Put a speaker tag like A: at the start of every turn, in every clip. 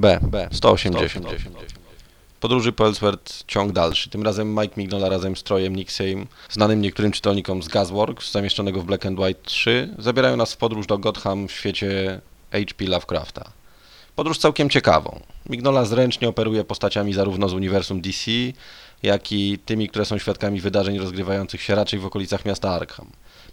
A: B. B. 180. Podróży po Ellsworth ciąg dalszy. Tym razem Mike Mignola razem z Trojem Nixeym, znanym niektórym czytelnikom z Gasworks, zamieszczonego w Black and White 3, zabierają nas w podróż do Gotham w świecie H.P. Lovecrafta. Podróż całkiem ciekawą. Mignola zręcznie operuje postaciami zarówno z uniwersum DC, jak i tymi, które są świadkami wydarzeń rozgrywających się raczej w okolicach miasta Arkham.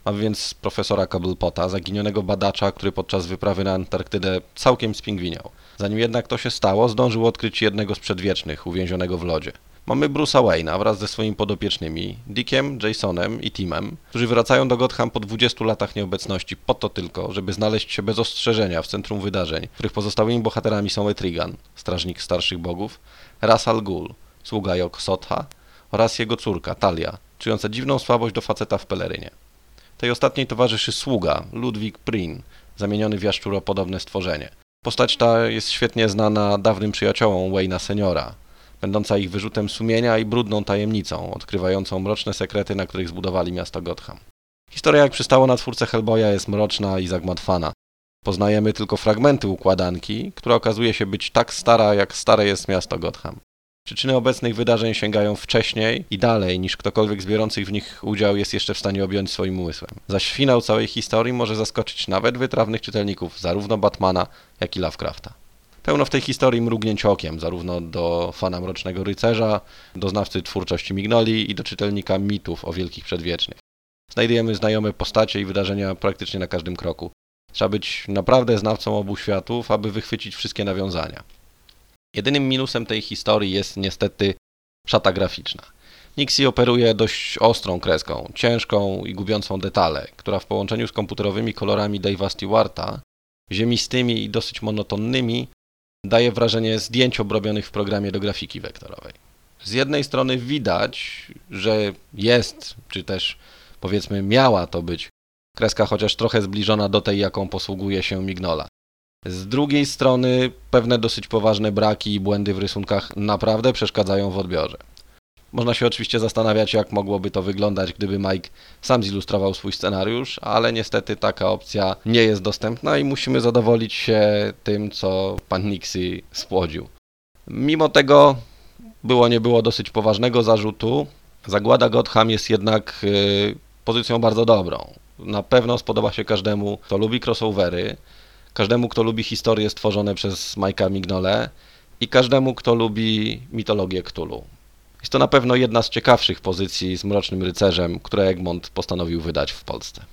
A: Mamy więc profesora Cobblepota, zaginionego badacza, który podczas wyprawy na Antarktydę całkiem spingwiniał. Zanim jednak to się stało, zdążył odkryć jednego z przedwiecznych, uwięzionego w lodzie. Mamy Bruce'a Wayne'a wraz ze swoimi podopiecznymi, Dickiem, Jasonem i Timem, którzy wracają do Gotham po 20 latach nieobecności po to tylko, żeby znaleźć się bez ostrzeżenia w centrum wydarzeń, których pozostałymi bohaterami są Etrigan, strażnik starszych bogów, Ras Al Ghul, sługa Jok Sotha oraz jego córka, Talia, czująca dziwną słabość do faceta w pelerynie. Tej ostatniej towarzyszy sługa, Ludwig Prin, zamieniony w jaszczuropodobne stworzenie. Postać ta jest świetnie znana dawnym przyjaciołom Wayne'a Seniora, będąca ich wyrzutem sumienia i brudną tajemnicą, odkrywającą mroczne sekrety, na których zbudowali miasto Gotham. Historia, jak przystało na twórcę Hellboya, jest mroczna i zagmatwana. Poznajemy tylko fragmenty układanki, która okazuje się być tak stara, jak stare jest miasto Gotham. Przyczyny obecnych wydarzeń sięgają wcześniej i dalej niż ktokolwiek z biorących w nich udział jest jeszcze w stanie objąć swoim umysłem. Zaś finał całej historii może zaskoczyć nawet wytrawnych czytelników zarówno Batmana, jak i Lovecrafta. Pełno w tej historii mrugnięć okiem, zarówno do fana Mrocznego Rycerza, do znawcy twórczości Mignoli i do czytelnika mitów o wielkich przedwiecznych. Znajdujemy znajome postacie i wydarzenia praktycznie na każdym kroku. Trzeba być naprawdę znawcą obu światów, aby wychwycić wszystkie nawiązania. Jedynym minusem tej historii jest niestety szata graficzna. Nixie operuje dość ostrą kreską, ciężką i gubiącą detale, która w połączeniu z komputerowymi kolorami Dave'a Stewarta, ziemistymi i dosyć monotonnymi, daje wrażenie zdjęć obrobionych w programie do grafiki wektorowej. Z jednej strony widać, że jest, czy też powiedzmy miała to być kreska chociaż trochę zbliżona do tej, jaką posługuje się Mignola. Z drugiej strony pewne dosyć poważne braki i błędy w rysunkach naprawdę przeszkadzają w odbiorze. Można się oczywiście zastanawiać, jak mogłoby to wyglądać, gdyby Mike sam zilustrował swój scenariusz, ale niestety taka opcja nie jest dostępna i musimy zadowolić się tym, co pan Nixie spłodził. Mimo tego było nie było dosyć poważnego zarzutu. Zagłada Gotham jest jednak yy, pozycją bardzo dobrą. Na pewno spodoba się każdemu, kto lubi crossovery, każdemu, kto lubi historie stworzone przez Majka Mignole i każdemu, kto lubi mitologię Cthulhu. Jest to na pewno jedna z ciekawszych pozycji z Mrocznym Rycerzem, które Egmont postanowił wydać w Polsce.